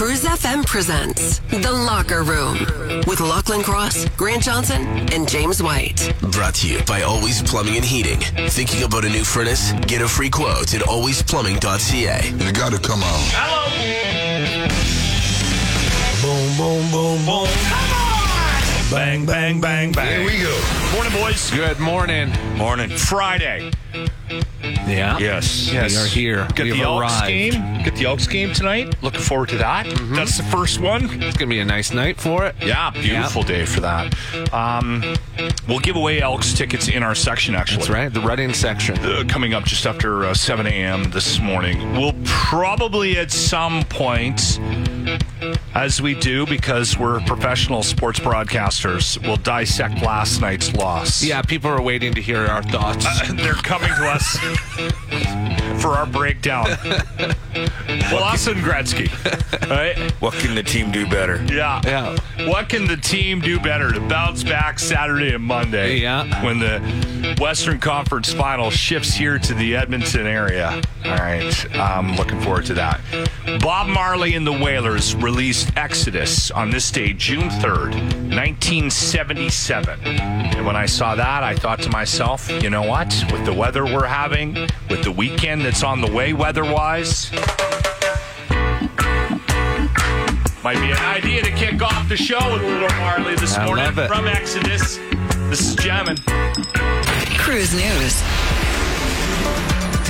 Cruise FM presents The Locker Room with Lachlan Cross, Grant Johnson, and James White. Brought to you by Always Plumbing and Heating. Thinking about a new furnace? Get a free quote at alwaysplumbing.ca. You gotta come on. Boom, boom, boom, boom. Come on! Bang, bang, bang, bang. Here we go. Morning, boys. Good morning. Morning. Friday. Yeah. Yes. Yes. We are here. Get We the have Elks game. Get the Elks game tonight. Looking forward to that. That's the first one. It's gonna be a nice night for it. Yeah, beautiful day for that. Um, we'll give away Elks tickets in our section, actually. That's right. The running section. uh, coming up just after uh, 7 a.m. this morning. We'll probably at some point, as we do because we're professional sports broadcasters, we'll dissect last night's loss. Yeah, people are waiting to hear our thoughts. Uh, they're coming to us for our breakdown. well, us and Gretzky, right? What can the team do better? Yeah. yeah. What can the team do better to bounce back Saturday and Monday? Yeah. When the Western Conference final shifts here to the Edmonton area. All right. I'm looking forward to that. Bob Marley and the Wailers released Exodus on this day, June 3rd, 1977. And when I saw that, I thought to myself, you know what? With the weather we're having, with the weekend that's on the way weather wise, might be an idea to kick off the show with a Little Marley this I morning love it. from Exodus. This is Jammin'. Cruise News.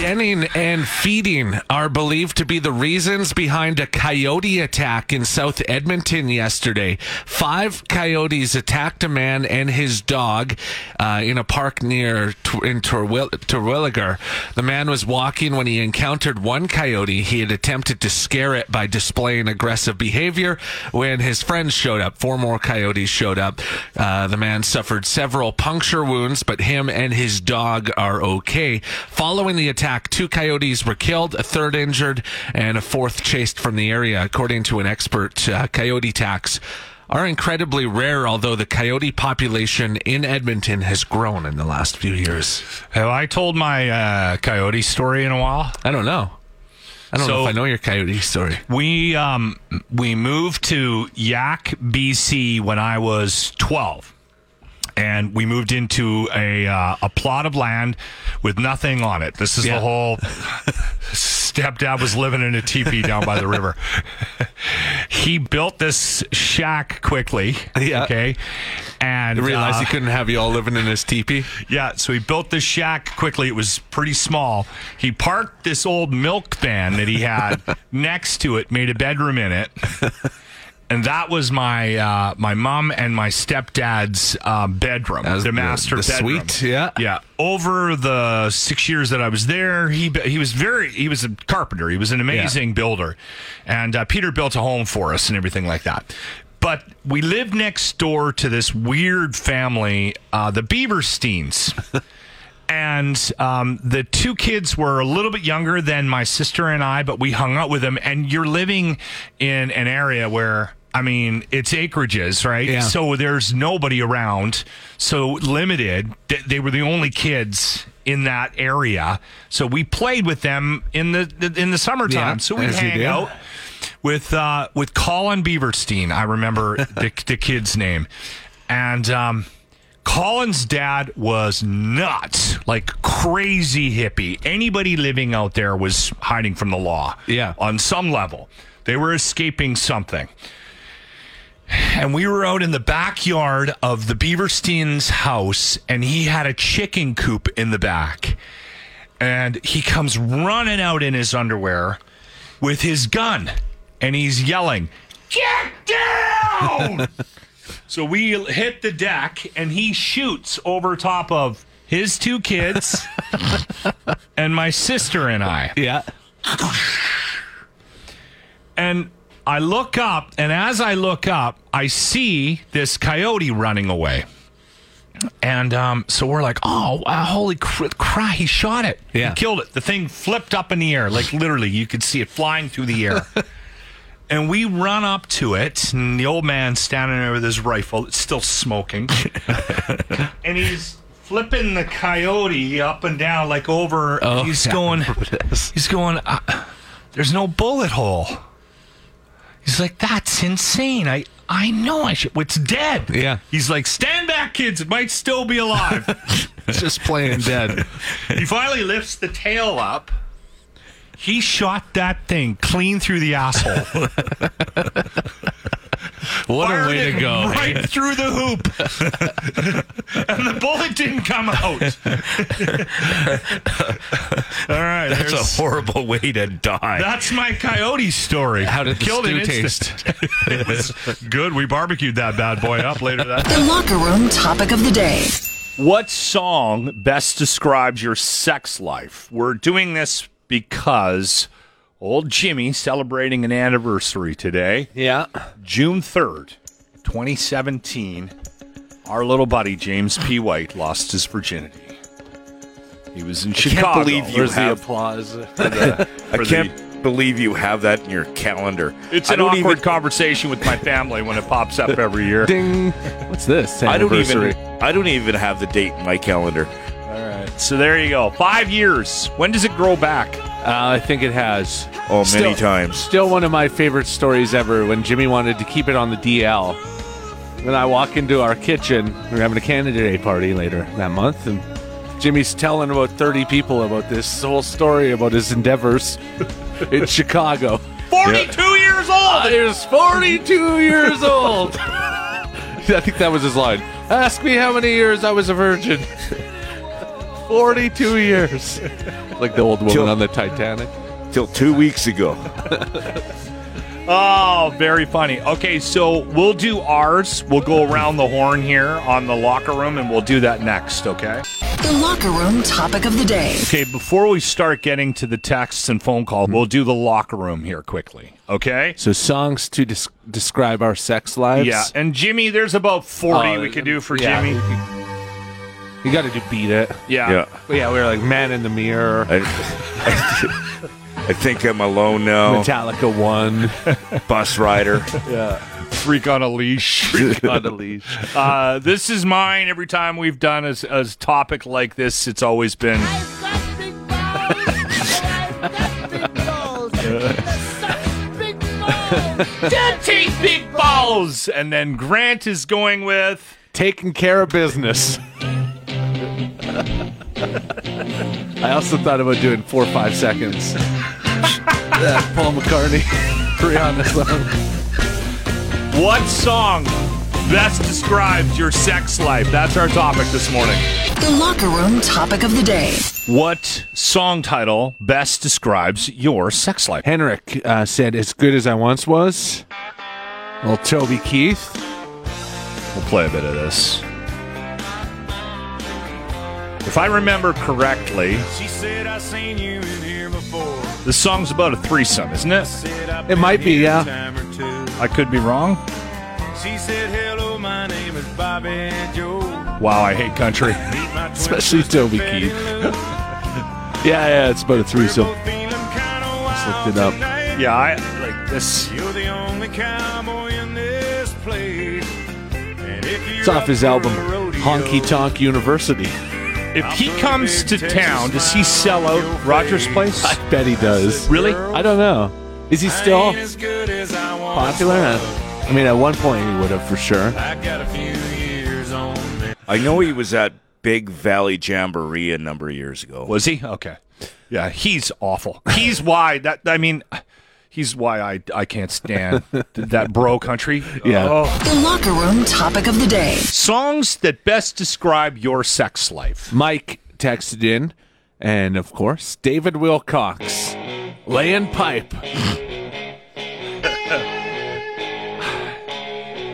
Denning and feeding are believed to be the reasons behind a coyote attack in South Edmonton yesterday. Five coyotes attacked a man and his dog uh, in a park near in Terwill- Terwillegar. The man was walking when he encountered one coyote. He had attempted to scare it by displaying aggressive behavior. When his friends showed up, four more coyotes showed up. Uh, the man suffered several puncture wounds, but him and his dog are okay. Following the attack, two coyotes were killed, a third injured, and a fourth chased from the area. According to an expert, uh, coyote attacks are incredibly rare, although the coyote population in Edmonton has grown in the last few years. Have I told my uh, coyote story in a while? I don't know. I don't know if I know your coyote story. We um we moved to Yahk, BC when I was 12. And we moved into a uh, a plot of land with nothing on it. This is Yeah. the whole stepdad was living in a teepee down by the river. he built this shack quickly. Yeah. Okay. And I realized uh, he couldn't have you all living in his teepee. yeah, so he built this shack quickly. It was pretty small. He parked this old milk van that he had next to it, made a bedroom in it. And that was my uh, my mom and my stepdad's uh, bedroom, the the- master the bedroom. suite, yeah. yeah. Over the six years that I was there, he he was very he was a carpenter. He was an amazing builder, and uh, Peter built a home for us and everything like that. But we lived next door to this weird family, uh, the Beaversteins. and um, the two kids were a little bit younger than my sister and I, but we hung out with them. And you're living in an area where, I mean, it's acreages, right? Yeah. So there's nobody around, so limited. They, were the only kids in that area, so we played with them in the in the summertime. Yeah, so we hang out with uh, with Colin Beaverstein. I remember the, the kid's name, and um, Colin's dad was nuts, like crazy hippie. Anybody living out there was hiding from the law. Yeah. on some level, they were escaping something. And we were out in the backyard of the Beaverstein's house, and he had a chicken coop in the back. And he comes running out in his underwear with his gun, and he's yelling, Get down! so we hit the deck, and he shoots over top of his two kids and my sister and I. Yeah. then I look up, and as I look up, I see this coyote running away. And um, so we're like, oh, wow, holy cr- crap, he shot it. Yeah. He killed it. The thing flipped up in the air. Like literally, you could see it flying through the air. and we run up to it, and the old man's standing there with his rifle. It's still smoking. and he's flipping the coyote up and down, like over. Oh, he's yeah, going, he's going, uh, there's no bullet hole. He's like, that's insane. I I know I should. It's dead. Yeah. He's like, stand back, kids. It might still be alive. it's Just playing dead. he finally lifts the tail up. He shot that thing clean through the asshole. What a way it to go. Right eh? through the hoop. and the bullet didn't come out. All right. That's a horrible way to die. That's my coyote story. How did the Killed stew taste? it was good. We barbecued that bad boy up later that The locker room topic of the day. What song best describes your sex life? We're doing this because old Jimmy celebrating an anniversary today, Yeah. June 3rd, 2017. Our little buddy James P. White lost his virginity. He was in Chicago. can't believe you Where's the have. applause? I can't believe you have that in your calendar. It's I an awkward even. conversation with my family when it pops up every year. Ding. What's this? I don't even. I don't even have the date in my calendar. All right. So there you go. Five years. When does it grow back? Uh, I think it has. Oh, many Still- times. Still one of my favorite stories ever when Jimmy wanted to keep it on the DL. When I walk into our kitchen, we are having a Canada Day party later that month, and Jimmy's telling about 30 people about this whole story about his endeavors in Chicago. 42 years old. I was 42 years old. I think that was his line. Ask me how many years I was a virgin. 42 years. Like the old woman Till- on the Titanic. Till two weeks ago. Oh, very funny. Okay, so we'll do ours. We'll go around the horn here on the locker room, and we'll do that next, okay? The locker room topic of the day. Okay, before we start getting to the texts and phone call, we'll do the locker room here quickly, okay? So songs to des- describe our sex lives. Yeah, and Jimmy, there's about 40 Oh, we could do for yeah. Jimmy. You got to do beat it. Yeah. Yeah. But yeah, we were like man in the mirror. I, I think I'm alone now. Metallica one. Bus rider. Yeah. Freak on a leash. Freak on a leash. Uh, this is mine. Every time we've done a, a topic like this, it's always been. Dead teeth, big balls! And then Grant is going with. Taking care of business. I also thought about doing four or five seconds. that Paul McCartney, Rihanna song. What song best describes your sex life? That's our topic this morning. The locker room topic of the day. What song title best describes your sex life? Henrik uh, said, "As good as I once was." Well, Toby Keith. We'll play a bit of this. If I remember correctly, She said I seen you in here before. the song's about a threesome, isn't it? It might be, yeah. a time or two. I could be wrong. She said, "Hello, my name is Bobby Joe." Wow, I hate country. Meet my twin Especially sister, Toby Betty Keith. Lou. Yeah, yeah, it's about a threesome. We're both feeling kinda wild looked it up. tonight. Yeah, I like this. You're the only cowboy in this place. And if you're It's off up his for album, rodeo, Honky Tonk University. If he comes to town, does he sell out Rogers Place? I bet he does. Really? I don't know. Is he still ain't as good as I once popular? I mean, at one point he would have for sure. I got a few years on me. I know he was at Big Valley Jamboree a number of years ago. Was he? Okay. Yeah, he's awful. He's why that I mean he's why I I can't stand that bro country. Yeah. Oh. The locker room topic of the day. Songs that best describe your sex life. Mike texted in, and of course, David Wilcox, laying pipe.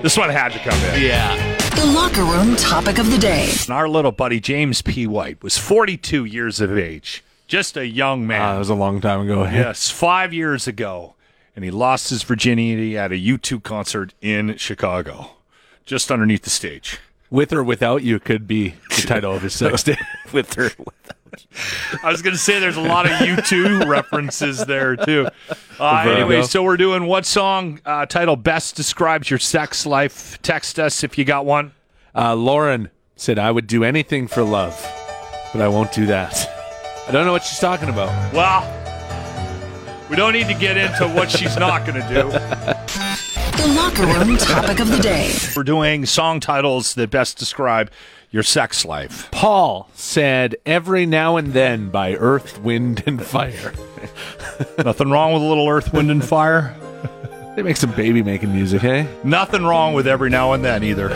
This one had to come in. Yeah. The locker room topic of the day. And our little buddy James P. White was 42 years of age, just a young man. Uh, that was a long time ago. yes, five years ago. and he lost his virginity at a U2 concert in Chicago, just underneath the stage. With or without you could be the title of his sex tape. with or her. I was going to say there's a lot of U2 references there too. Uh, anyway, so we're doing what song uh, title best describes your sex life? Text us if you got one. Uh, Lauren said, I would do anything for love, but I won't do that. I don't know what she's talking about. Well, we don't need to get into what she's not going to do. The locker room topic of the day. We're doing song titles that best describe your sex life. Paul said, Every Now and Then by Earth, Wind, and Fire. Nothing wrong with a little Earth, Wind, and Fire. They make some baby making music, hey? Nothing wrong with every now and then either.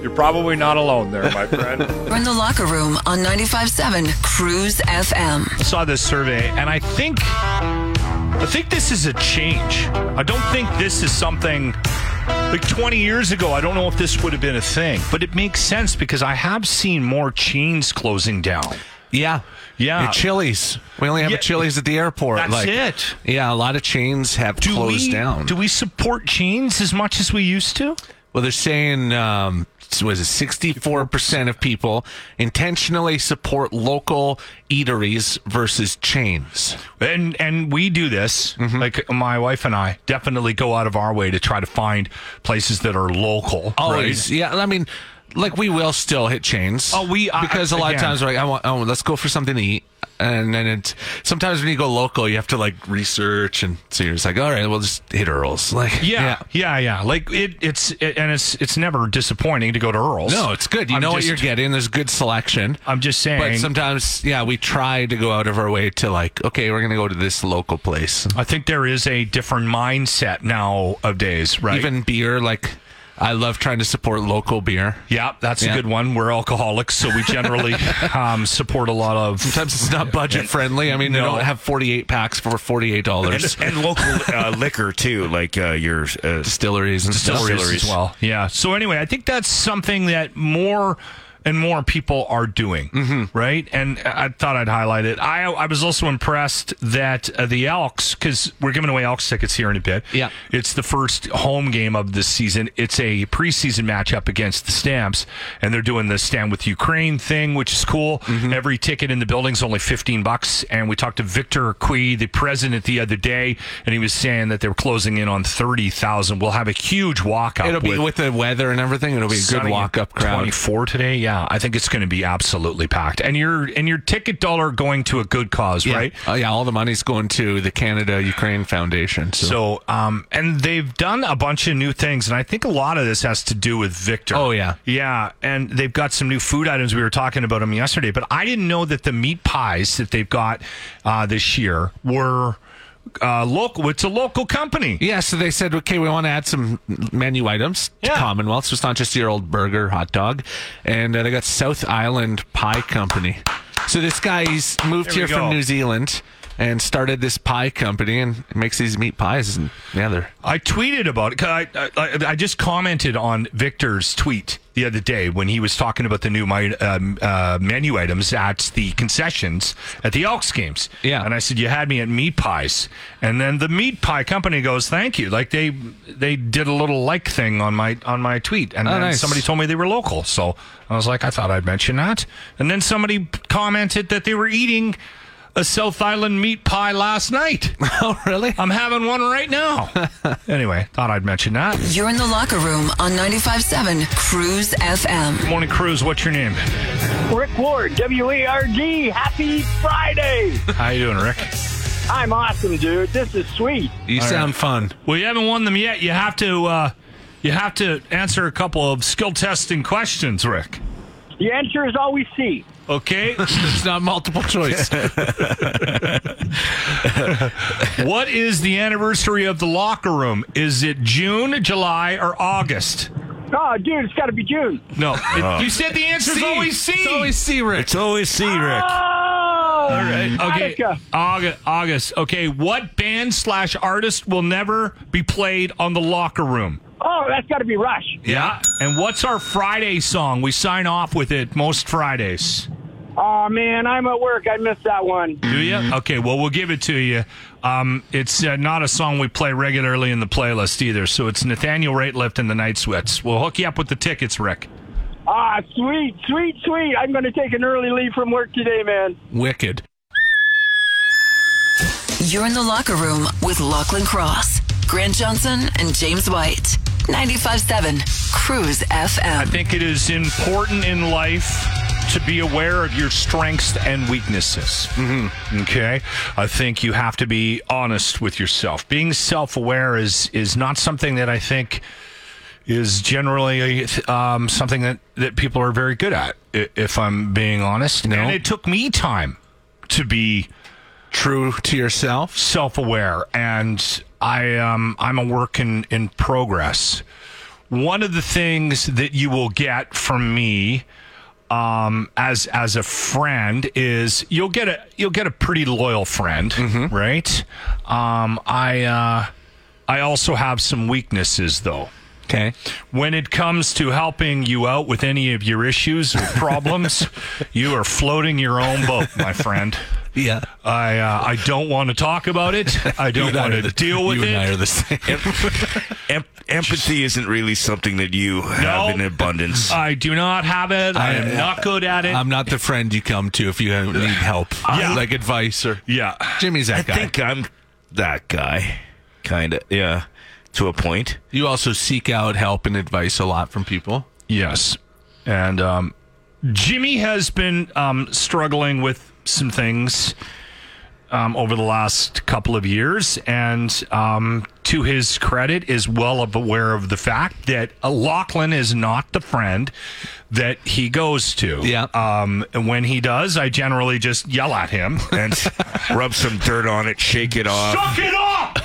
You're probably not alone there, my friend. We're in the locker room on 95.7 Cruise FM. I saw this survey, and I think I think this is a change. I don't think this is something like 20 years ago. I don't know if this would have been a thing, but it makes sense because I have seen more chains closing down. Yeah. Yeah. Your Chili's. We only have Yeah. a Chili's at the airport. That's like, it. Yeah, a lot of chains have Do closed we down. do we support chains as much as we used to? Well, they're saying um, was it sixty four percent of people intentionally support local eateries versus chains. And and we do this. Mm-hmm. Like my wife and I definitely go out of our way to try to find places that are local. Always, right? yeah. I mean, like we will still hit chains. Oh, we- I- because a lot again. of times we're like, I want, oh, let's go for something to eat. And then it's sometimes when you go local, you have to like research, and so you're just like, all right, we'll just hit Earl's. Like, Yeah, yeah, yeah. Like it, it's it, and it's it's never disappointing to go to Earl's. No, it's good. You I'm know what you're getting. There's good selection. I'm just saying. But sometimes, yeah, we try to go out of our way to like, okay, we're gonna go to this local place. I think there is a different mindset nowadays, right? Even beer, like I love trying to support local beer. yeah, that's Yeah. a good one. We're alcoholics, so we generally um, support a lot of Sometimes it's not budget friendly. I mean, they No. don't have 48 packs for 48 dollars. And, and local uh, liquor too, like uh, your uh, Distilleries and stuff. distilleries as well. Yeah. So anyway, I think that's something that more and more people are doing, Mm-hmm. right? And I thought I'd highlight it. I I was also impressed that uh, the Elks, because we're giving away Elks tickets here in a bit. Yeah. it's the first home game of this season. It's a preseason matchup against the Stamps, and they're doing the Stand with Ukraine thing, which is cool. Mm-hmm. Every ticket in the building's only fifteen bucks. And we talked to Victor Cui, the president, the other day, and he was saying that they were closing in on thirty thousand. We'll have a huge walk up. It'll be with the weather and everything. It'll be a good walk up crowd. 24 today. Yeah, I think it's going to be absolutely packed. And your and your ticket dollar going to a good cause, Yeah. right? Oh yeah, all the money's going to the Canada Ukraine Foundation. So, So, um, and they've done a bunch of new things, and I think a lot of this has to do with Victor. Oh, yeah. yeah, and they've got some new food items. We were talking about them yesterday, but I didn't know that the meat pies that they've got uh, this year were uh, local. It's a local company. yeah, so they said, okay, we want to add some menu items to Yeah. Commonwealth. So it's not just your old burger, hot dog. And uh, they got South Island Pie Company. So this guy's moved There we here from go. New Zealand and started this pie company and makes these meat pies. And yeah, they're I tweeted about it. I, I, I just commented on Victor's tweet the other day when he was talking about the new um, uh, menu items at the concessions at the Elks games. Yeah. and I said you had me at meat pies, and then the meat pie company goes, "Thank you." Like they they did a little like thing on my on my tweet, and Oh, then nice. somebody told me they were local. So I was like, I thought I'd mention that, and then somebody commented that they were eating. A South Island meat pie last night. oh really? I'm having one right now. anyway, thought I'd mention that. You're in the locker room on 95.7 Cruise FM. Morning Cruise, what's your name? Rick Ward, W E R D. Happy Friday. How you doing, Rick? I'm awesome, dude. This is sweet. You sound fun. Well, you haven't won them yet. You have to uh, you have to answer a couple of skill testing questions, Rick. The answer is always C. Okay. it's not multiple choice. what is the anniversary of the locker room? Is it June, July, or August? Oh, dude, it's got to be June. No, it- you said the answer is always C. It's always C, Rick. It's always C, Rick. Oh, All right. Okay. Hanukkah. August. August. Okay. What band slash artist will never be played on the locker room? Oh, that's got to be Rush. Yeah. And what's our Friday song? We sign off with it most Fridays. Oh, man, I'm at work. I missed that one. Do you? Okay, well, we'll give it to you. Um, it's uh, not a song we play regularly in the playlist either. So it's Nathaniel Rateliff and the Night Sweats. We'll hook you up with the tickets, Rick. Ah, sweet, sweet, sweet. I'm going to take an early leave from work today, man. Wicked. You're in the locker room with Lachlan Cross, Grant Johnson, and James White. 95.7 Cruise FM. I think it is important in life to be aware of your strengths and weaknesses. Mm-hmm. Okay, I think you have to be honest with yourself. Being self-aware is is not something that I think is generally um, something that that people are very good at. If I'm being honest, No. and it took me time to be True to yourself. self-aware and i um i'm a work in in progress one of the things that you will get from me um as as a friend is you'll get a you'll get a pretty loyal friend right um i uh i also have some weaknesses though Okay. when it comes to helping you out with any of your issues or problems, you are floating your own boat, my friend. Yeah. I uh, I don't want to talk about it. I don't You and I want to the- deal with you it. and I are the same. Em- empathy isn't really something that you have in abundance. I do not have it. I, am not good at it. I'm not the friend you come to if you need help, Yeah. like advice or. yeah. Jimmy's that I guy. I think I'm that guy, kind of. Yeah, to a point. you also seek out help and advice a lot from people. Yes. And um, Jimmy has been um, struggling with some things um, over the last couple of years, and um, to his credit, is well aware of the fact that uh, Lachlan is not the friend that he goes to. Yeah. Um, and when he does, I generally just yell at him and Rub some dirt on it, shake it off. Suck it up.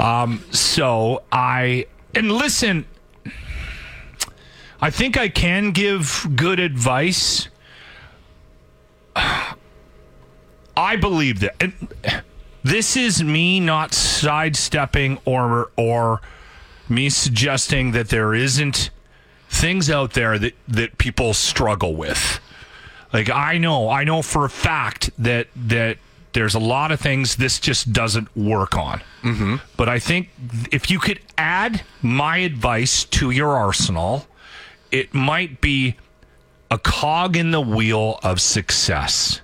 um, so I and listen. I think I can give good advice. I believe that and this is me not sidestepping or or me suggesting that there isn't things out there that that people struggle with. Like I know, I know for a fact that that there's a lot of things this just doesn't work on. Mm-hmm. But I think if you could add my advice to your arsenal, it might be a cog in the wheel of success.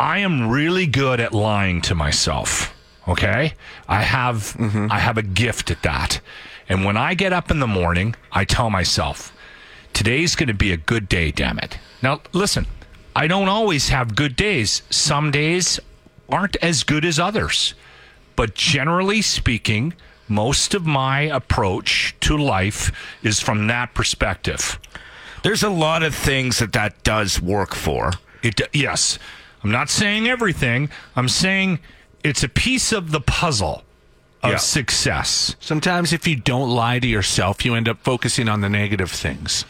I am really good at lying to myself. Okay? I have mm-hmm. I have a gift at that. And when I get up in the morning, I tell myself, today's going to be a good day, damn it. Now, listen, I don't always have good days. Some days aren't as good as others. But generally speaking, most of my approach to life is from that perspective. There's a lot of things that that does work for. It yes. I'm not saying everything. I'm saying it's a piece of the puzzle of Yeah. success. Sometimes, if you don't lie to yourself, you end up focusing on the negative things.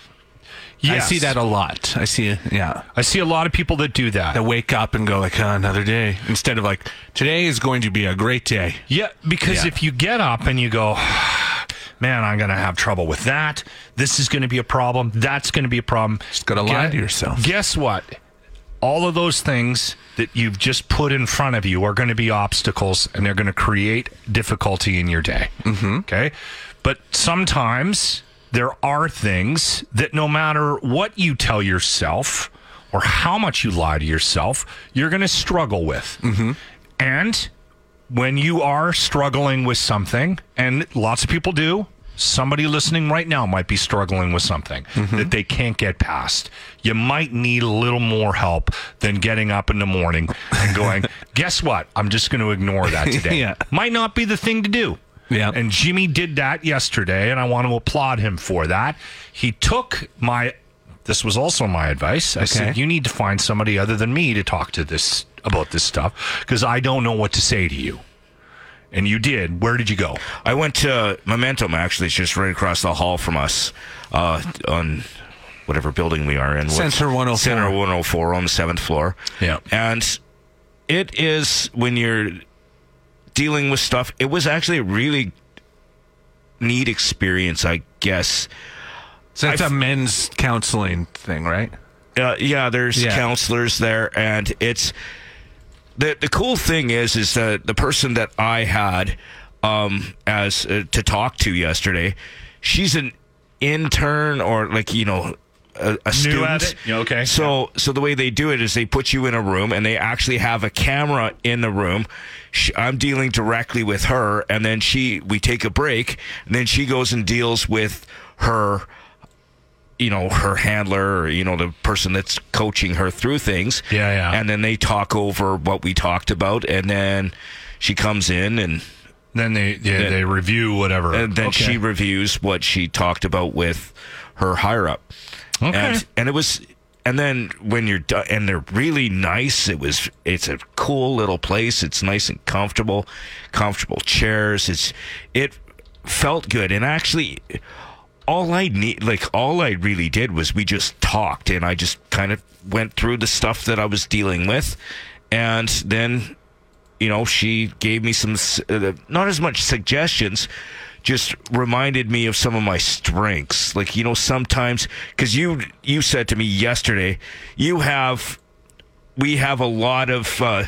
I see that a lot. I see, yeah. I see a lot of people that do that. That wake up and go like, oh, another day, instead of like, today is going to be a great day. Yeah, because Yeah. if you get up and you go, man, I'm going to have trouble with that. This is going to be a problem. That's going to be a problem. Just gotta lie to yourself. Guess what? All of those things that you've just put in front of you are going to be obstacles and they're going to create difficulty in your day. Mm-hmm. Okay. But sometimes there are things that no matter what you tell yourself or how much you lie to yourself, you're going to struggle with. Mm-hmm. And when you are struggling with something, and lots of people do, somebody listening right now might be struggling with something that they can't get past. You might need a little more help than getting up in the morning and going, guess what? I'm just going to ignore that today. Yeah. Might not be the thing to do. Yeah. And Jimmy did that yesterday, and I want to applaud him for that. He took my. This was also my advice. I said, you need to find somebody other than me to talk to this about this stuff because I don't know what to say to you. And you did. Where did you go? I went to Momentum, actually, it's just right across the hall from us uh, on whatever building we are in. Center 104. Center 104 on the seventh floor. Yeah. And it is when you're dealing with stuff, it was actually a really neat experience, I guess. So that's I've- a men's counseling thing, right? Uh, yeah, there's Yeah. counselors there, and it's the the cool thing is is that the person that I had um, as uh, to talk to yesterday, she's an intern or like you know a, a New student. Yeah, okay. So so the way they do it is they put you in a room and they actually have a camera in the room. Sh I'm dealing directly with her, and then she we take a break, and then she goes and deals with her you know her handler or you know the person that's coaching her through things Yeah, yeah. and then they talk over what we talked about and then she comes in and Then they yeah, they review whatever. and then Okay. she reviews what she talked about with her higher up Okay. and and it was and then when you're done and they're really nice it was it's a cool little place. It's nice and comfortable comfortable chairs. It's it felt good. And actually all I need, like all I really did was we just talked, and I just kind of went through the stuff that I was dealing with, and then, you know, she gave me some, uh, not as much suggestions, just reminded me of some of my strengths. Like you know, sometimes because you you said to me yesterday, you have, we have a lot of uh,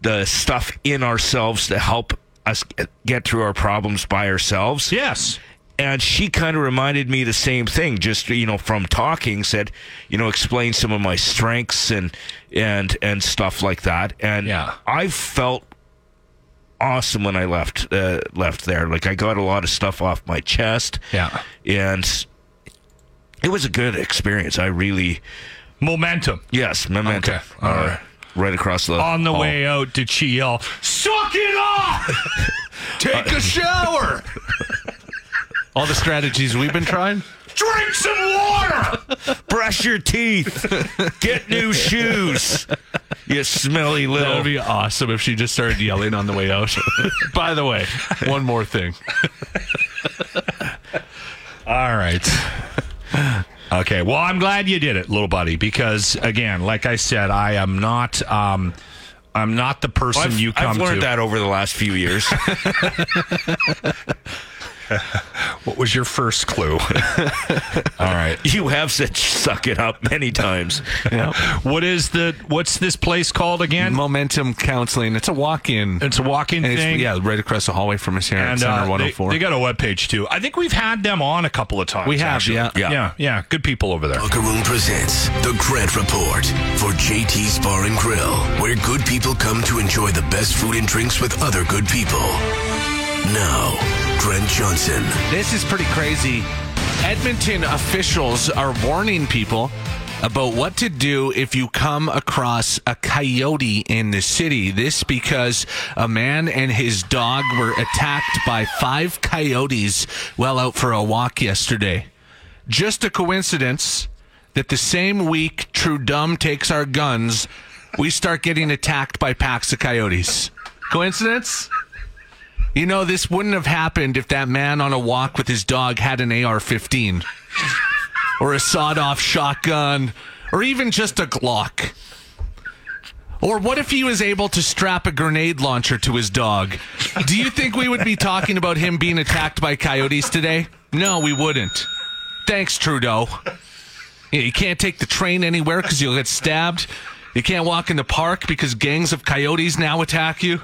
the stuff in ourselves to help us get through our problems by ourselves yes. and she kind of reminded me the same thing just you know from talking said you know explain some of my strengths and and and stuff like that and Yeah. i felt awesome when i left uh, left there like i got a lot of stuff off my chest Yeah. and it was a good experience i really Momentum. yes momentum Okay, all Uh, right. right across the On the hall. way out, did she yell, "Suck it off"? Take a shower. All the strategies we've been trying. Drink some water. brush your teeth get new shoes you smelly little. That would be awesome if she just started yelling on the way out. By the way, one more thing. All right. Okay. Well, I'm glad you did it, little buddy, because again, like I said, I am not. Um, I'm not the person I've, you come I've learned to. that over the last few years. What was your first clue? All right. you have said suck it up many times. What is the? What's this place called again? Momentum Counseling. It's a walk-in. It's a walk-in And it's- thing. yeah, right across the hallway from us here at Center uh, they, 104. they got a webpage too. I think we've had them on a couple of times. We have, actually. yeah. Yeah. yeah, yeah. Good people over there. Locker Room presents The Grant Report for JT's Bar and Grill, where good people come to enjoy the best food and drinks with other good people. Now, Grant Johnson. This is pretty crazy. Edmonton officials are warning people about what to do if you come across a coyote in the city. This because a man and his dog were attacked by five coyotes while out for a walk yesterday. Just a coincidence that the same week Trudeau takes our guns, we start getting attacked by packs of coyotes. Coincidence? You know, this wouldn't have happened if that man on a walk with his dog had an AR 15 or a sawed off shotgun or even just a Glock. Or what if he was able to strap a grenade launcher to his dog? Do you think we would be talking about him being attacked by coyotes today? No, we wouldn't. Thanks, Trudeau. You can't take the train anywhere because you'll get stabbed. You can't walk in the park because gangs of coyotes now attack you.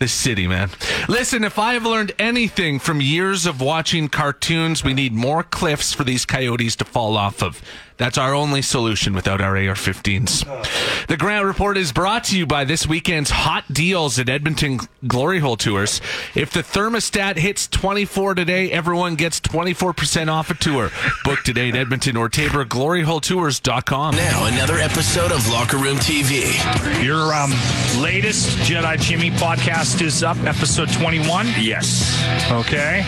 This city, man. Listen, if I have learned anything from years of watching cartoons, we need more cliffs for these coyotes to fall off of. That's our only solution without our AR 15s. The Grant Report is brought to you by this weekend's hot deals at Edmonton Glory Hole Tours. If the thermostat hits 24 today, everyone gets 24% off a tour. Book today at Edmonton or Taber, gloryholetours.com. Now, another episode of Locker Room TV. Your um, latest Jedi Jimmy podcast is up, episode 21. Yes. Okay.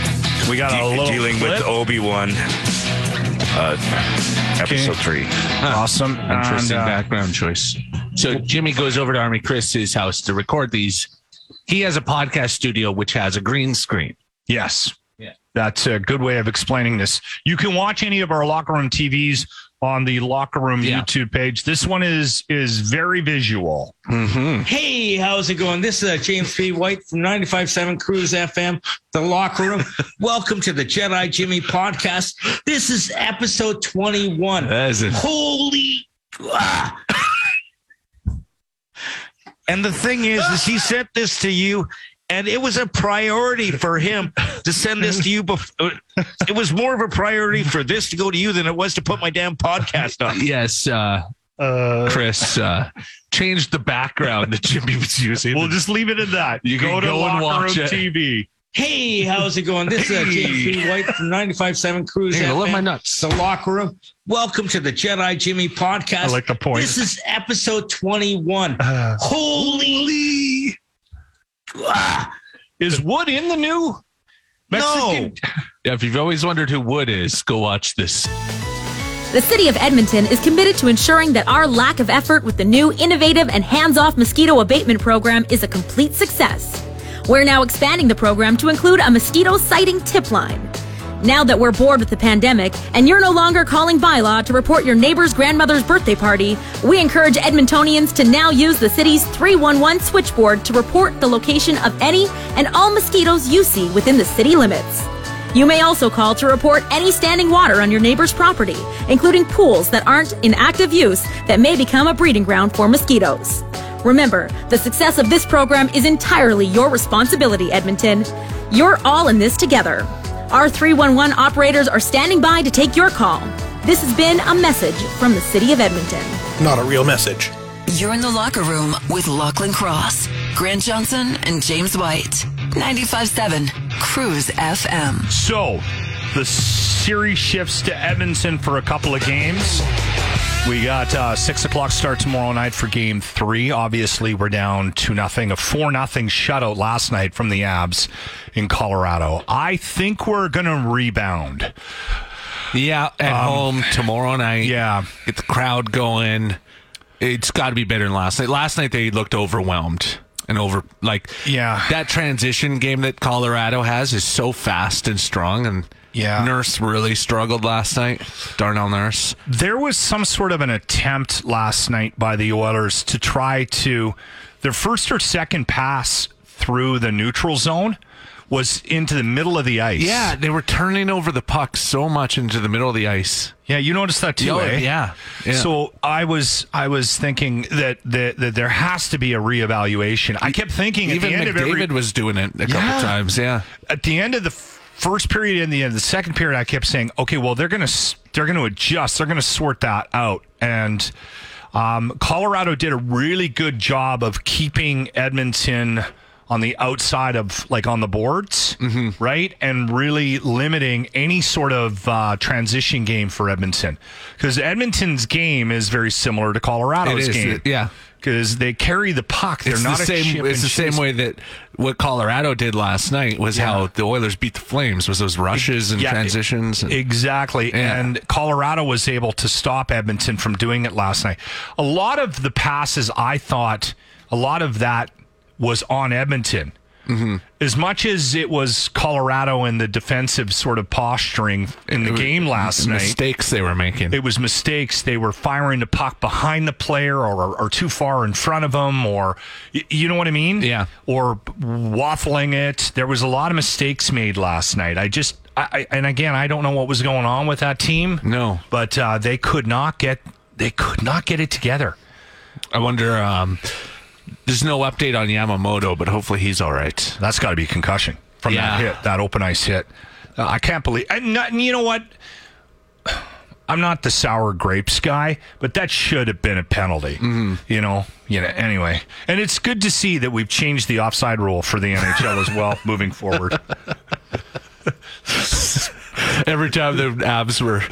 We got a De- little dealing clip. with Obi Wan. Uh, episode three. awesome. Interesting And, uh, background choice. So Jimmy goes over to Army Chris's house to record these. He has a podcast studio which has a green screen. Yes. Yeah. That's a good way of explaining this. You can watch any of our locker room TVs on the locker room Yeah. YouTube page. This one is is very visual. Hey, how's it going? This is uh, James P. White from 95.7 Cruise FM, The Locker Room. Welcome to the Jedi Jimmy podcast. This is episode 21. That is a- Holy. Ah. And the thing is, is he sent this to you, and it was a priority for him to send this to you. Before it was more of a priority for this to go to you than it was to put my damn podcast on. Yes, uh, Chris uh, changed the background that Jimmy was using. We'll just leave it at that. You go can to go and locker watch room it. TV. Hey, how's it going? This is uh, James White from 95.7 Cruise Hey, I love my nuts. The Locker Room. Welcome to the Jedi Jimmy podcast. I like the point. This is episode 21. Holy. Ah. Is Wood in the new Mexican? Yeah, if you've always wondered who Wood is, go watch this. The City of Edmonton is committed to ensuring that our lack of effort with the new innovative and hands off mosquito abatement program is a complete success. We're now expanding the program to include a mosquito sighting tip line. Now that we're bored with the pandemic and you're no longer calling bylaw to report your neighbor's grandmother's birthday party, we encourage Edmontonians to now use the city's 311 switchboard to report the location of any and all mosquitoes you see within the city limits. You may also call to report any standing water on your neighbor's property, including pools that aren't in active use that may become a breeding ground for mosquitoes. Remember, the success of this program is entirely your responsibility, Edmonton. You're all in this together. Our 311 operators are standing by to take your call. This has been a message from the City of Edmonton. Not a real message. You're in the locker room with Lachlan Cross, Grant Johnson, and James White. 95.7 Cruise FM. So, the series shifts to Edmonton for a couple of games. We got uh, six o'clock start tomorrow night for Game Three. Obviously, we're down two nothing, a four nothing shutout last night from the Abs in Colorado. I think we're gonna rebound. Yeah, at home tomorrow night. Yeah, get the crowd going. It's got to be better than last night. Last night they looked overwhelmed and over like yeah that transition game that Colorado has is so fast and strong and Yeah. Nurse really struggled last night. Darnell Nurse. There was some sort of an attempt last night by the Oilers to try to their first or second pass through the neutral zone was into the middle of the ice. Yeah, they were turning over the puck so much into the middle of the ice. Yeah, you noticed that too, Oh, eh? yeah, yeah. So I was I was thinking that, that that there has to be a reevaluation. I kept thinking at Even the end of every McDavid was doing it a couple Yeah. times. Yeah. at the end of the first period and the end of the second period, I kept saying, okay, well they're gonna they're gonna adjust, they're gonna sort that out, and um, Colorado did a really good job of keeping Edmonton on the outside of like on the boards, Mm-hmm. right, and really limiting any sort of uh, transition game for Edmonton because Edmonton's game is very similar to Colorado's It game. yeah. Because they carry the puck, they're it's not the a same. It's the same way that what Colorado did last night was how the Oilers beat the Flames was those rushes and Yeah, transitions. and- Exactly. Yeah. And Colorado was able to stop Edmonton from doing it last night. A lot of the passes, I thought, a lot of that was on Edmonton. Mm-hmm. As much as it was Colorado and the defensive sort of posturing in the was game last night, mistakes they were making. it was mistakes. They were firing the puck behind the player or, or too far in front of them, or you know what I mean? Yeah. Or waffling it. There was a lot of mistakes made last night. I just, I- and again, I don't know what was going on with that team. No. but uh, they could not get, they could not get it together. I wonder. Um, there's no update on Yamamoto, but hopefully he's all right. That's got to be concussion from Yeah. that hit, that open ice hit. Uh, I can't believe. And, not, and you know what? I'm not the sour grapes guy, but that should have been a penalty. Mm-hmm. You know, you know. Anyway, and it's good to see that we've changed the offside rule for the NHL as well moving forward. Every time the Abs were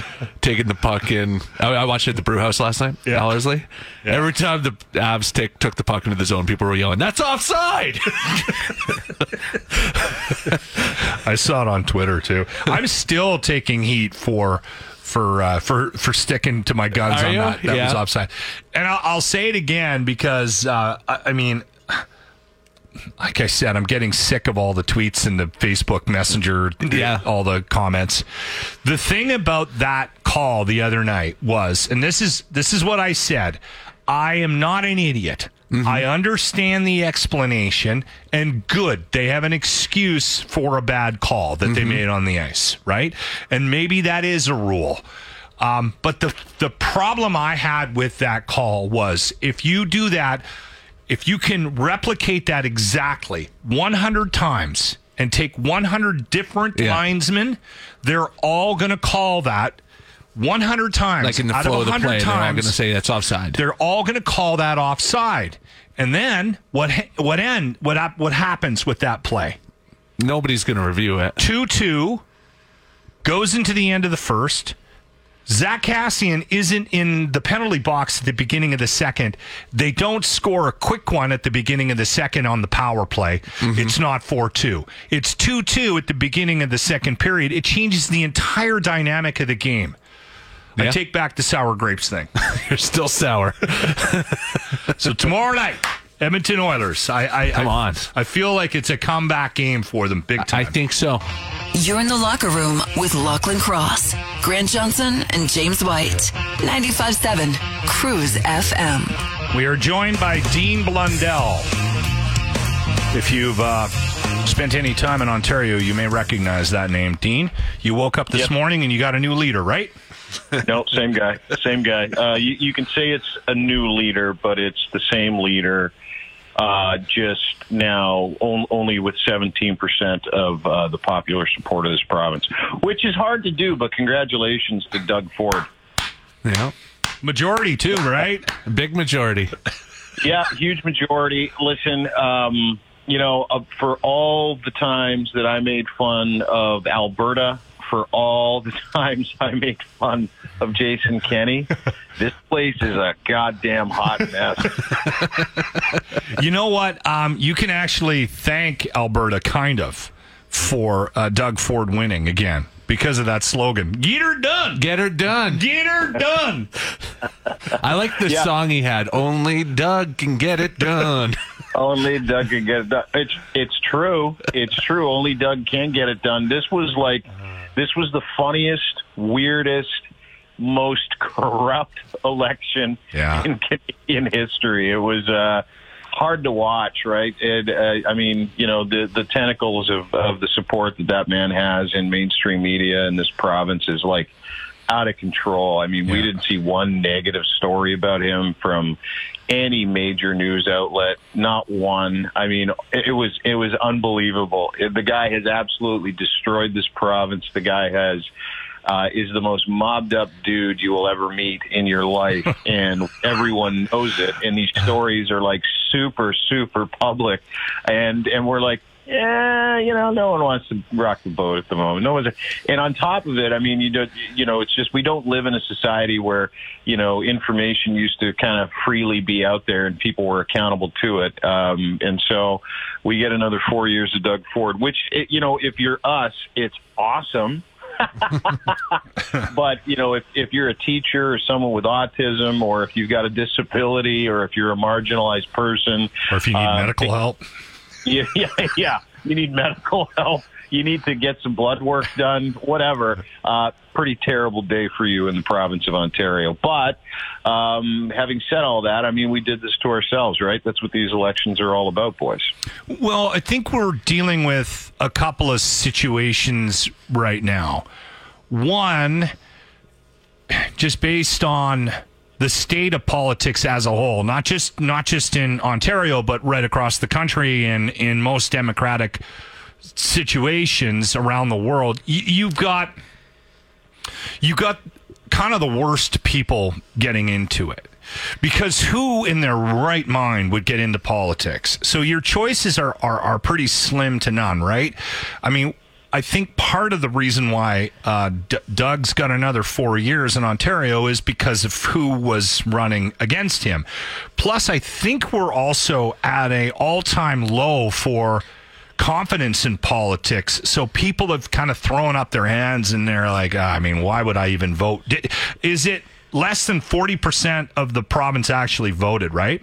taking the puck in, I, I watched it at the Brew House last night. Yeah. Ellerslie. Every time the Abs take, took the puck into the zone, people were yelling, "That's offside!" I saw it on Twitter too. I'm still taking heat for for uh, for for sticking to my guns Are on you? that. That Yeah. was offside, and I'll, I'll say it again because uh, I, I mean. Like I said, I'm getting sick of all the tweets and the Facebook Messenger, Yeah. all the comments. The thing about that call the other night was, and this is this is what I said. I am not an idiot. I understand the explanation, and good. They have an excuse for a bad call that they made on the ice, right? And maybe that is a rule. Um, but the the problem I had with that call was if you do that, if you can replicate that exactly 100 times and take 100 different Yeah. linesmen, they're all going to call that 100 times. Like in the out flow of the 100 play, they're all going to say that's offside. they're all going to call that offside. And then what what end what what happens with that play? Nobody's going to review it. 2 2 goes into the end of the first. Zack Kassian isn't in the penalty box at the beginning of the second. They don't score a quick one at the beginning of the second on the power play. Mm-hmm. It's not 4 2. It's 2 2 at the beginning of the second period. It changes the entire dynamic of the game. I take back the sour grapes thing. You're still sour. So tomorrow night, Edmonton Oilers. I, I Come I, on. I feel like it's a comeback game for them, big time. I think so. You're in the locker room with Lachlan Cross, Grant Johnson, and James White. 95.7 Cruise FM. We are joined by Dean Blundell. If you've uh, spent any time in Ontario, you may recognize that name. Dean, you woke up this Yep. morning and you got a new leader, right? no, same guy, same guy. Uh, you, you can say it's a new leader, but it's the same leader, uh, just now on, only with 17% of uh, the popular support of this province, which is hard to do. But congratulations to Doug Ford. Yeah. Majority, too, right? Big majority. Yeah, huge majority. Listen, um, you know, uh, for all the times that I made fun of Alberta, for all the times I made fun of Jason Kenney, this place is a goddamn hot mess. You know what? Um, you can actually thank Alberta, kind of, for uh, Doug Ford winning again because of that slogan. Get her done. Get her done. Get her done. I like the Yeah. song he had. Only Doug can get it done. Only Doug can get it done. It's it's true. It's true. Only Doug can get it done. This was like, this was the funniest, weirdest, most corrupt election Yeah. in Canadian history. It was uh, hard to watch, right? It, uh, I mean, you know, the the tentacles of of the support that that man has in mainstream media in this province is like out of control. I mean, we didn't see one negative story about him from any major news outlet. Not one. I mean, it it was it was unbelievable. It- The guy has absolutely destroyed this province. The guy has. Uh, is the most mobbed up dude you will ever meet in your life, and everyone knows it. And these stories are like super, super public, and and we're like, yeah, you know, no one wants to rock the boat at the moment. No one's, and on top of it, I mean, you don't, you know, it's just we don't live in a society where you know information used to kind of freely be out there and people were accountable to it. Um, and so we get another four years of Doug Ford, which it, you know, if you're us, it's awesome. but you know, if if you're a teacher or someone with autism, or if you've got a disability, or if you're a marginalized person, Or if you need uh, medical help. yeah, yeah, yeah. You need medical help. You need to get some blood work done. Whatever. Uh, pretty terrible day for you in the province of Ontario. But um, having said all that, I mean, we did this to ourselves, right? That's what these elections are all about, boys. Well, I think we're dealing with a couple of situations right now. One, just based on the state of politics as a whole, not just not just in Ontario, but right across the country and in most democratic situations around the world, you, you've got you've got kind of the worst people getting into it. Because who in their right mind would get into politics? So your choices are, are, are pretty slim to none, right? I mean, I think part of the reason why uh, D- Doug's got another four years in Ontario is because of who was running against him. Plus, I think we're also at a all time low for confidence in politics. So people have kind of thrown up their hands and they're like, "Ah, I mean, why would I even vote? Is it less than 40% of the province actually voted, right?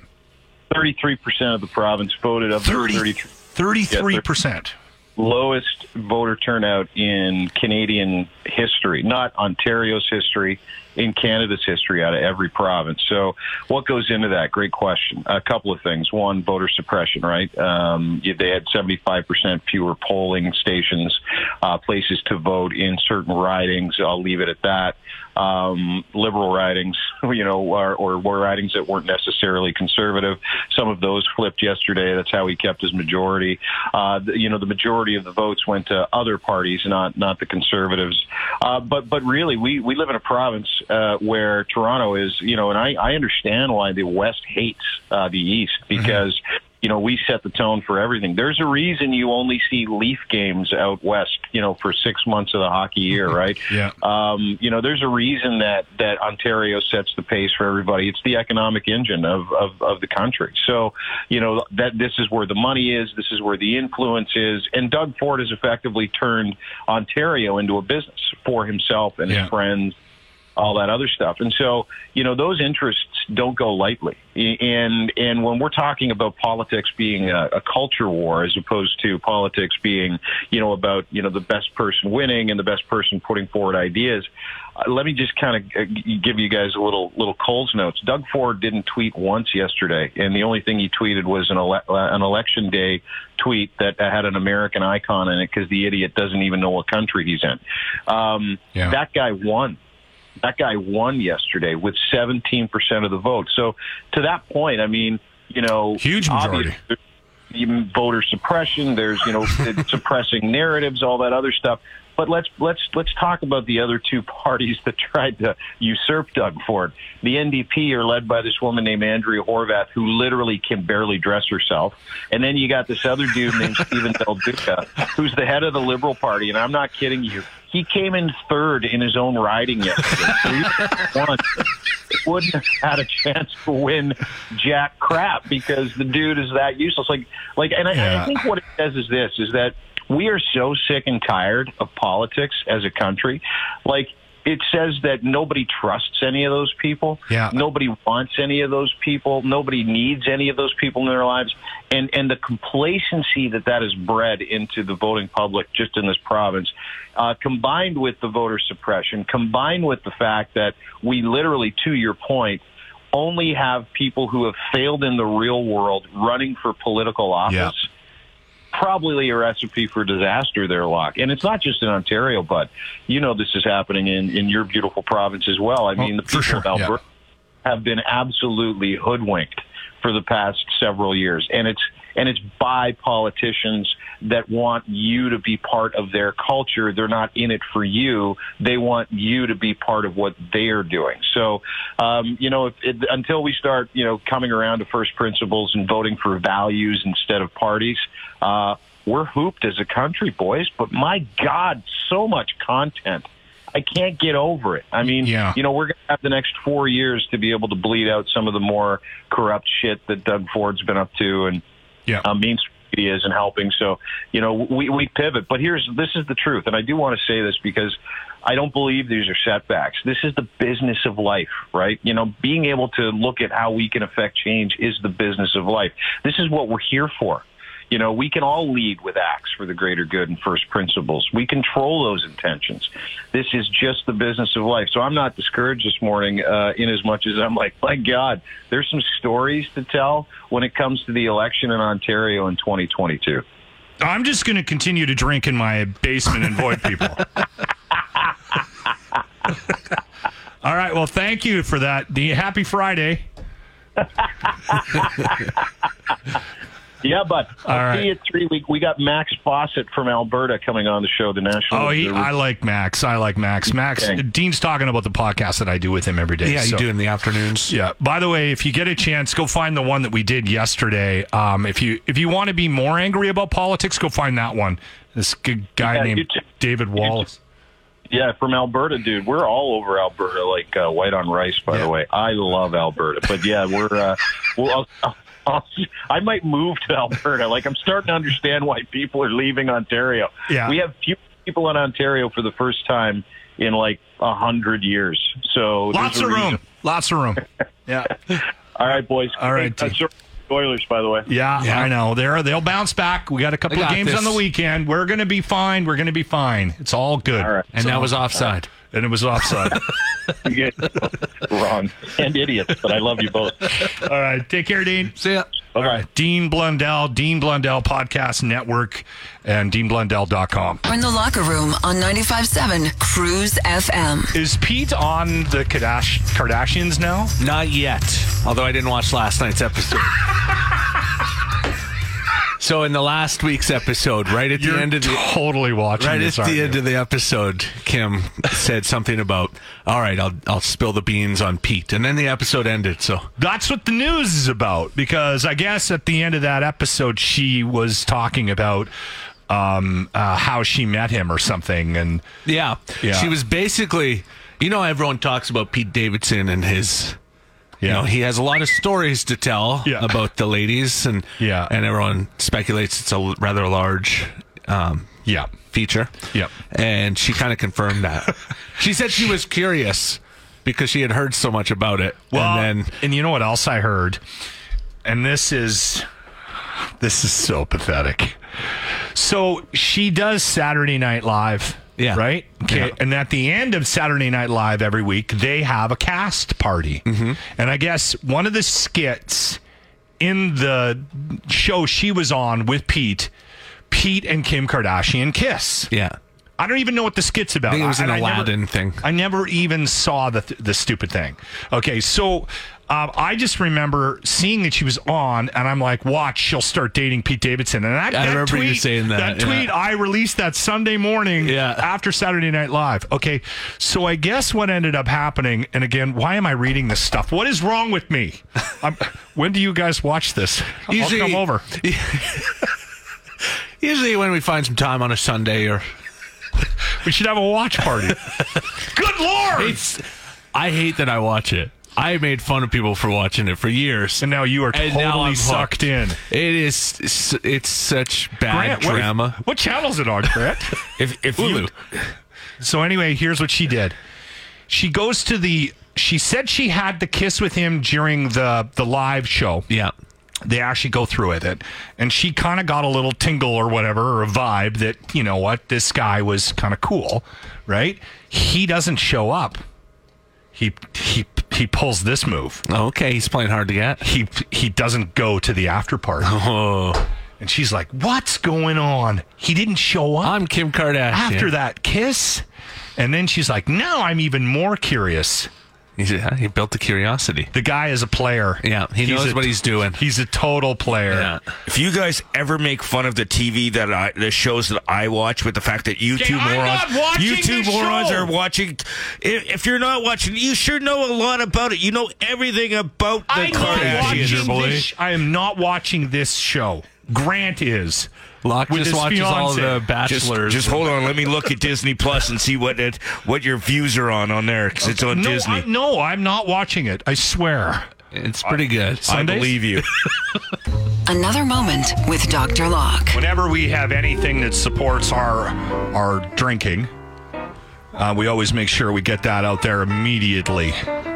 33 percent of the province voted. Of 30 33 33 percent. lowest voter turnout in Canadian history, not Ontario's history, in Canada's history out of every province. So, what goes into that? Great question. A couple of things. One, voter suppression, right? Um, they had 75% fewer polling stations, uh, places to vote in certain ridings. I'll leave it at that. Um, liberal ridings, you know, or, or were ridings that weren't necessarily conservative. Some of those flipped yesterday. That's how he kept his majority. Uh, you know, the majority of the votes went to other parties, not not the conservatives. Uh, but but really, we we live in a province uh, where Toronto is, you know, and I I understand why the West hates uh, the East because you know, we set the tone for everything. There's a reason you only see Leaf games out west, you know, for six months of the hockey year, right? Yeah. Um, you know, there's a reason that that Ontario sets the pace for everybody. It's the economic engine of of, of the country. So, you know, that this is where the money is. This is where the influence is. And Doug Ford has effectively turned Ontario into a business for himself and Yeah. his friends all that other stuff. And so, you know, those interests don't go lightly. And and when we're talking about politics being a, a culture war as opposed to politics being, you know, about you know the best person winning and the best person putting forward ideas, uh, let me just kind of uh, give you guys a little little Coles notes. Doug Ford didn't tweet once yesterday, and the only thing he tweeted was an ele- uh, an election day tweet that had an American icon in it because the idiot doesn't even know what country he's in. Um, Yeah. That guy won that guy won yesterday with 17% of the vote. So to that point, I mean, you know, Huge majority. Even voter suppression, there's you know suppressing narratives, all that other stuff. But let's let's let's talk about the other two parties that tried to usurp Doug Ford. The NDP are led by this woman named Andrea Horwath, who literally can barely dress herself, and then you got this other dude named Steven Del Duca, who's the head of the Liberal Party, and I'm not kidding you. He came in third in his own riding yesterday. Wouldn't have had a chance to win jack crap because the dude is that useless. Like, like, and I, Yeah. I think what it says is this: is that we are so sick and tired of politics as a country. Like, it says that nobody trusts any of those people. Yeah. Nobody wants any of those people. Nobody needs any of those people in their lives. And and the complacency that that has bred into the voting public just in this province, uh, combined with the voter suppression, combined with the fact that we literally, to your point, only have people who have failed in the real world running for political office. Probably a recipe for disaster there, Locke. And it's not just in Ontario, but you know this is happening in, in your beautiful province as well. I oh, mean, the people sure, of yeah. Alberta have been absolutely hoodwinked for the past several years, and it's and it's by politicians that want you to be part of their culture. They're not in it for you. They want you to be part of what they're doing. So, um, you know, if, it, until we start, you know, coming around to first principles and voting for values instead of parties, uh, we're hooped as a country, boys. But my God, so much content. I can't get over it. I mean, Yeah. you know, we're going to have the next four years to be able to bleed out some of the more corrupt shit that Doug Ford's been up to, and Yeah. uh, mainstream media isn't helping. So, you know, we we pivot. But here's this is the truth, and I do want to say this because I don't believe these are setbacks. This is the business of life, right? You know, being able to look at how we can affect change is the business of life. This is what we're here for. You know, we can all lead with acts for the greater good and first principles. We control those intentions. This is just the business of life. So I'm not discouraged this morning, uh, in as much as I'm like, my God, there's some stories to tell when it comes to the election in Ontario in 2022. I'm just going to continue to drink in my basement and avoid people. All right. Well, thank you for that. The happy Friday. Yeah, but I'll All right. see you three week. We got Max Fawcett from Alberta coming on the show. The national. Oh, he, I like Max. I like Max. Max. Okay. Dean's talking about the podcast that I do with him every day. Yeah, you so- do in the afternoons. Yeah. By the way, if you get a chance, go find the one that we did yesterday. Um, if you if you want to be more angry about politics, go find that one. This good guy Yeah, named too. David Wallace. Yeah, from Alberta, dude. We're all over Alberta, like uh, white on rice. By the way, I love Alberta. But yeah, we're. Uh, well, I'll, I'll, I'll, I might move to Alberta. Like I'm starting to understand why people are leaving Ontario. Yeah. we have few people in Ontario for the first time in like a hundred years. So Lots of room. reason. Lots of room. Yeah. All right, boys. All right, Hey, uh, T. sorry, Oilers, by the way. Yeah, Yeah. I know. They're they'll bounce back. We got a couple They of games this. on the weekend. We're going to be fine. We're going to be fine. It's all good. All right. And that was offside. And it was offside. You guys wrong and idiots, but I love you both. all right. Take care, Dean. See ya. All right. Dean Blundell, Dean Blundell Podcast Network, and DeanBlundell.com. We're in the locker room on 95.7 Cruise FM. Is Pete on the Kardashian, Kardashians now? Not yet. Although I didn't watch last night's episode. so in the last week's episode, right at the end of the totally watching right at the end you? of the episode, Kim said something about, "All right, I'll I'll spill the beans on Pete," and then the episode ended. So That's what the news is about because I guess at the end of that episode, she was talking about um, uh, how she met him or something. And yeah, Yeah. she was basically, you know, everyone talks about Pete Davidson and his. You know, he has a lot of stories to tell Yeah. about the ladies, and Yeah. and everyone speculates it's a rather large um, yeah, feature. Yep. And she kind of confirmed that. she said she was curious because she had heard so much about it. Well, and then and you know what else I heard? And this is this is so pathetic. So she does Saturday Night Live. Yeah. Right? Okay. Yeah. And at the end of Saturday Night Live every week, they have a cast party. Mm-hmm. And I guess one of the skits in the show she was on with Pete, Pete and Kim Kardashian kiss. yeah. I don't even know what the skit's about. I think it was an and I never- Aladdin thing. I never even saw the the stupid thing. Okay, so um, I just remember seeing that she was on, and I'm like, "Watch, she'll start dating Pete Davidson." And that, I that remember tweet, you saying that, That yeah. tweet I released that Sunday morning Yeah. after Saturday Night Live. Okay, so I guess what ended up happening, and again, why am I reading this stuff? What is wrong with me? I'm, when do you guys watch this? Usually- I'll come over. Usually when we find some time on a Sunday or We should have a watch party. Good lord! it's I hate that I watch it. I made fun of people for watching it for years. and now you are And totally sucked in. It is it's, it's such bad Grant, what- drama. What, channel's it on, Grant? If if you so anyway, here's what she did. She goes to the. She said she had the kiss with him during the the live show. Yeah. They actually go through with it, and she kind of got a little tingle or whatever, or a vibe that you know what this guy was kind of cool, right? He doesn't show up. He he he pulls this move. Okay, he's playing hard to get. He he doesn't go to the after party. Oh, And she's like, "What's going on? He didn't show up I'm Kim Kardashian. after that kiss." And then she's like, "Now I'm even more curious." He's, yeah, he built the curiosity. The guy is a player. Yeah, he He's knows a- what he's doing. He's a total player. Yeah. if you guys ever make fun of the TV that I the shows that I watch with the fact that you two I'm morons not you two morons show. are watching if, if you're not watching you sure know a lot about it. You know everything about the I'm not Kardashians. watching this. I am not watching this show. Grant is. Locke With just his watches all the bachelors. just hold on. Let me look at Disney Plus and see what it, what your views are on on there because it's on No, Disney. I, no, I'm not watching it. I swear. it's pretty good. I Sundays? believe you. Another moment with Dr. Locke. Whenever we have anything that supports our our drinking, uh, we always make sure we get that out there immediately.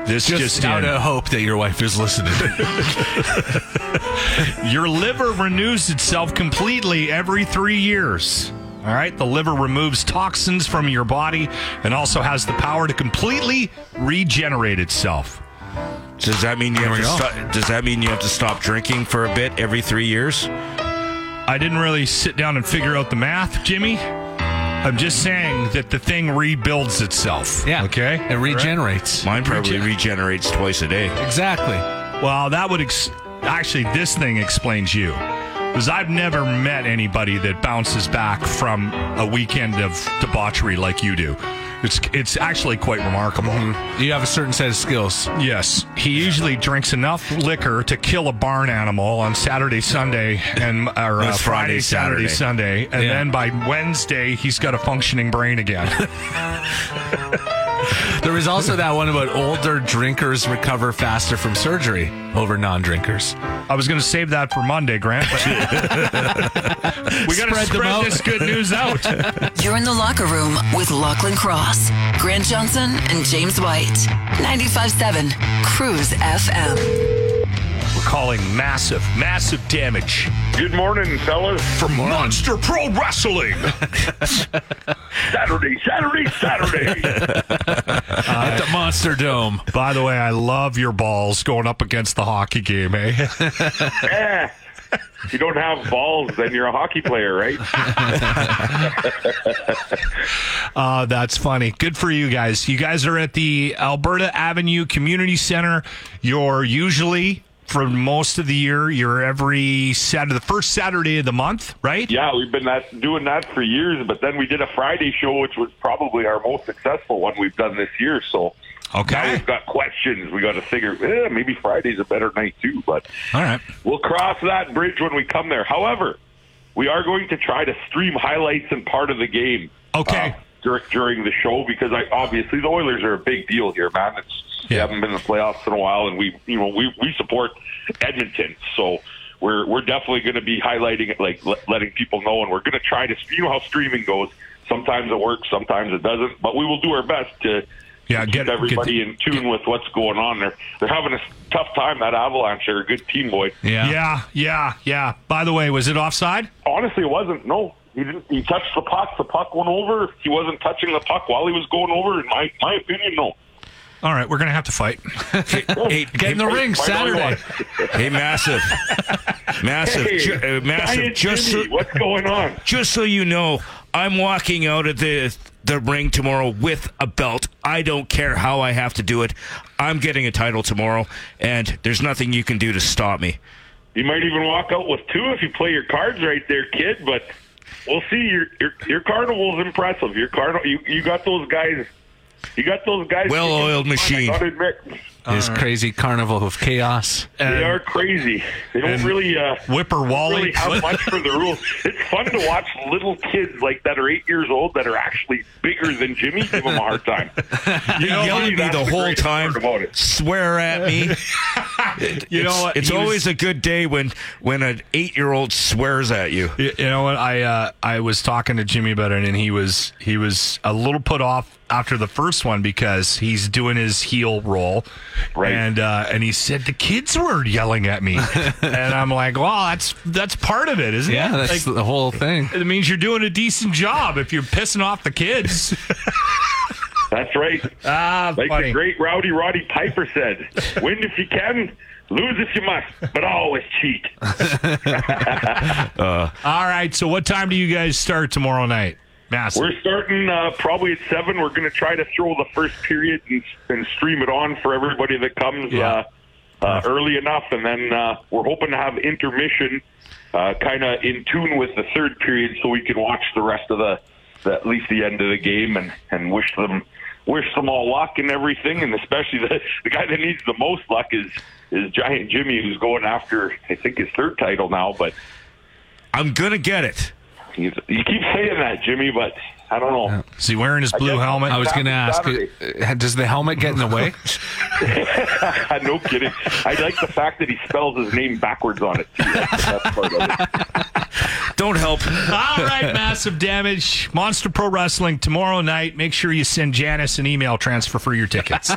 This Just, just, out in. of hope that your wife is listening. Your liver renews itself completely every three years. All right, the liver removes toxins from your body and also has the power to completely regenerate itself. Does that mean you have to go. Does that mean you have to stop drinking for a bit every three years? I didn't really sit down and figure out the math, Jimmy. I'm just saying that the thing rebuilds itself. yeah. Okay. It regenerates. Mine probably Regen- regenerates twice a day. Exactly. Well, that would ex- actually this thing explains you. Because I've never met anybody that bounces back from a weekend of debauchery like you do. It's it's actually quite remarkable. You have a certain set of skills. Yes, he usually drinks enough liquor to kill a barn animal on Saturday, Sunday, and or uh, Friday, Friday, Saturday, Saturday. Sunday, and Yeah. then by Wednesday he's got a functioning brain again. There was also that one about older drinkers recover faster from surgery over non-drinkers. I was going to save that for Monday, Grant. But we got to Spread them spread this good news out. You're in the locker room with Lachlan Cross, Grant Johnson, and James White. 95.7 Cruise FM. Calling massive, massive damage. Good morning, fellas. From Monster Pro Wrestling. Saturday, Saturday, Saturday. At the Monster Dome. By the way, I love your balls going up against the hockey game, eh? Eh, if you don't have balls, then you're a hockey player, right? Uh, that's funny. Good for you guys. You guys are at the Alberta Avenue Community Center. You're usually for most of the year. You're every Saturday, the first Saturday of the month, right? Yeah, we've been that, doing that for years, but then we did a Friday show, which was probably our most successful one we've done this year. So okay. now we've got questions. We got to figure, eh, maybe Friday's a better night too, but All right. we'll cross that bridge when we come there. However, we are going to try to stream highlights and part of the game. Okay. Uh, dur- during the show because I obviously the Oilers are a big deal here, man. It's we haven't been in the playoffs in a while, and we you know we we support Edmonton, so we're we're definitely going to be highlighting it, like le- letting people know, and we're going to try to you know how streaming goes. Sometimes it works, sometimes it doesn't, but we will do our best to yeah, keep everybody in tune with what's going on. They're they're having a tough time. That Avalanche, they're a good team, boy. Yeah, Yeah, yeah, yeah. By the way, was it offside? Honestly, it wasn't. No, he didn't. He touched the puck. The puck went over. He wasn't touching the puck while he was going over. In my my opinion, no. All right, we're gonna have to fight. Hey, Get in the ring Saturday. Hey, massive, massive, Hey, ju- uh, massive. Just so, what's going on? just so you know, I'm walking out of the the ring tomorrow with a belt. I don't care how I have to do it. I'm getting a title tomorrow, and there's nothing you can do to stop me. You might even walk out with two if you play your cards right there, kid. But we'll see. Your your, your carnival's impressive. Your carnival, you you got those guys. You got those guys. Well-oiled kicking I machine. gotta admit, His crazy carnival of chaos. they are crazy. They don't really uh, Whipper Wally. really have much for the rules. It's fun to watch little kids like that are eight years old that are actually bigger than Jimmy give them a hard time. You know, yell at me the the whole time, about it. swear at me. You know it's, what? It's He was- always a good day when when an eight year old swears at you. You, you know what? I uh, I was talking to Jimmy about it, and he was he was a little put off after the first one because he's doing his heel roll, Right. And uh, and he said the kids were yelling at me, and I'm like, well, that's that's part of it, isn't Yeah, it? Yeah, that's Like, the whole thing. it means you're doing a decent job if you're pissing off the kids. That's right. ah, Like funny. the great Rowdy Roddy Piper said, win if you can, lose if you must, but always cheat. All right. So what time do you guys start tomorrow night? Massive. We're starting uh, probably at 7. We're going to try to throw the first period and, and stream it on for everybody that comes uh, uh, early enough. And then uh, we're hoping to have intermission uh, kind of in tune with the third period so we can watch the rest of the, the at least the end of the game and, and wish them wish them all luck and everything. And especially the, the guy that needs the most luck is, is Giant Jimmy, who's going after, I think, his third title now. But I'm gonna get it. He's, you keep saying that, Jimmy, but I don't know. Is he wearing his blue guess helmet? I was going to ask, Saturday. uh, does the helmet get in the way? no kidding. I like the fact that he spells his name backwards on it. Too. That's part of it. Don't help. All right, massive damage. Monster Pro Wrestling tomorrow night. Make sure you send Janice an email transfer for your tickets.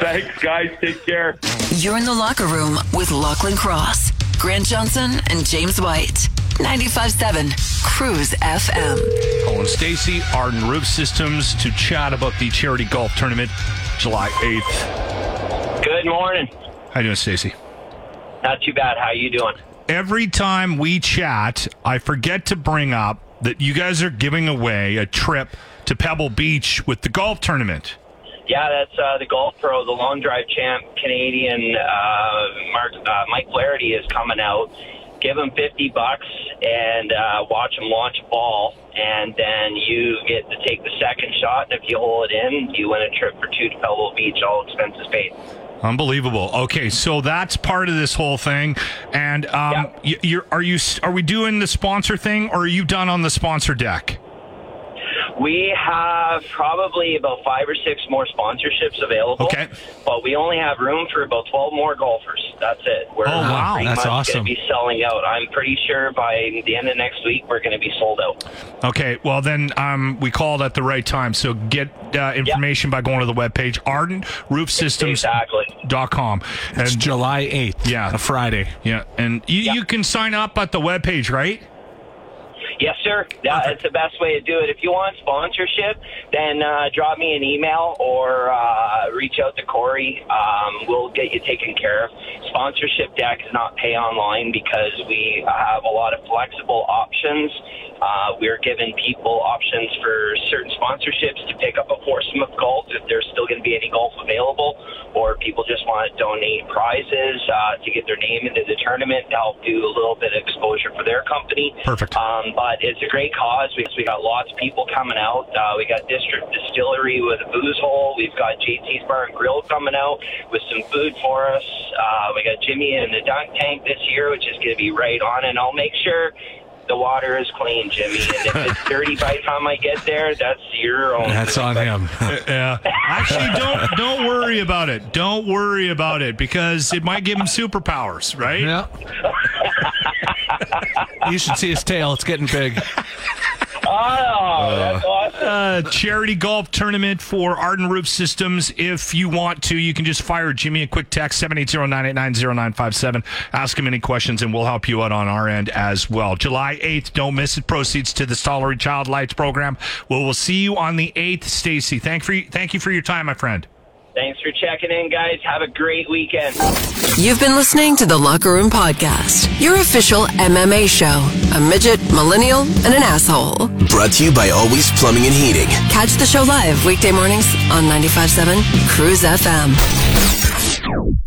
Thanks, guys. Take care. You're in the locker room with Lachlan Cross, Grant Johnson, and James White. 95.7 Cruise FM. Colin Stacy, Arden Roof Systems, to chat about the charity golf tournament, July 8th. Good morning. How you doing, Stacy? Not too bad. How you doing? Every time we chat, I forget to bring up that you guys are giving away a trip to Pebble Beach with the golf tournament. Yeah, that's uh, the golf pro, the long drive champ, Canadian uh, Mark uh, Mike Flaherty is coming out. Give him fifty bucks and uh, watch him launch a ball, and then you get to take the second shot. And if you hole it in, you win a trip for two to Pebble Beach, all expenses paid. Unbelievable. Okay, so that's part of this whole thing. And um, y- you're, are you are we doing the sponsor thing, or are you done on the sponsor deck? We have probably about five or six more sponsorships available. Okay. But we only have room for about 12 more golfers. That's it. We're Oh, wow. pretty That's much awesome. going to be selling out. I'm pretty sure by the end of next week, we're going to be sold out. Okay, well then um, we called at the right time. So get uh, information by going to the webpage ardenroofsystems.com. Exactly. com. And It's July 8th. Yeah. A Friday. Yeah. And you, you can sign up at the webpage, right? Yes, sir. Yeah, it's the best way to do it. If you want sponsorship, then uh, drop me an email or uh, reach out to Corey. Um, we'll get you taken care of. Sponsorship deck is not pay online because we have a lot of flexible options. Uh, we're giving people options for certain sponsorships to pick up a Portsmouth golf if there's still going to be any golf available, or people just want to donate prizes uh, to get their name into the tournament to help do a little bit of exposure for their company. Perfect. Um, but it's a great cause. We, we got lots of people coming out. Uh, we got District Distillery with a booze hole. We've got JT's Bar and Grill coming out with some food for us. Uh, we got Jimmy in the dunk tank this year, which is going to be right on. And I'll make sure the water is clean, Jimmy. And if it's dirty by the time I get there, that's your own. That's on him. yeah. Actually, don't don't worry about it. Don't worry about it because it might give him superpowers, right? Yeah. you should see his tail. It's getting big. Oh, that's awesome. Uh, charity golf tournament for Arden Roof Systems. If you want to, you can just fire Jimmy a quick text, 780-989-0957. Ask him any questions, and we'll help you out on our end as well. July 8th, don't miss it. Proceeds to the Stollery Child Lights program. Well, we'll see you on the 8th, Stacy. Thank, for, thank you for your time, my friend. Thanks for checking in, guys. Have a great weekend. You've been listening to the Locker Room Podcast, your official MMA show. A midget, millennial, and an asshole. Brought to you by Always Plumbing and Heating. Catch the show live weekday mornings on 95.7 Cruise FM.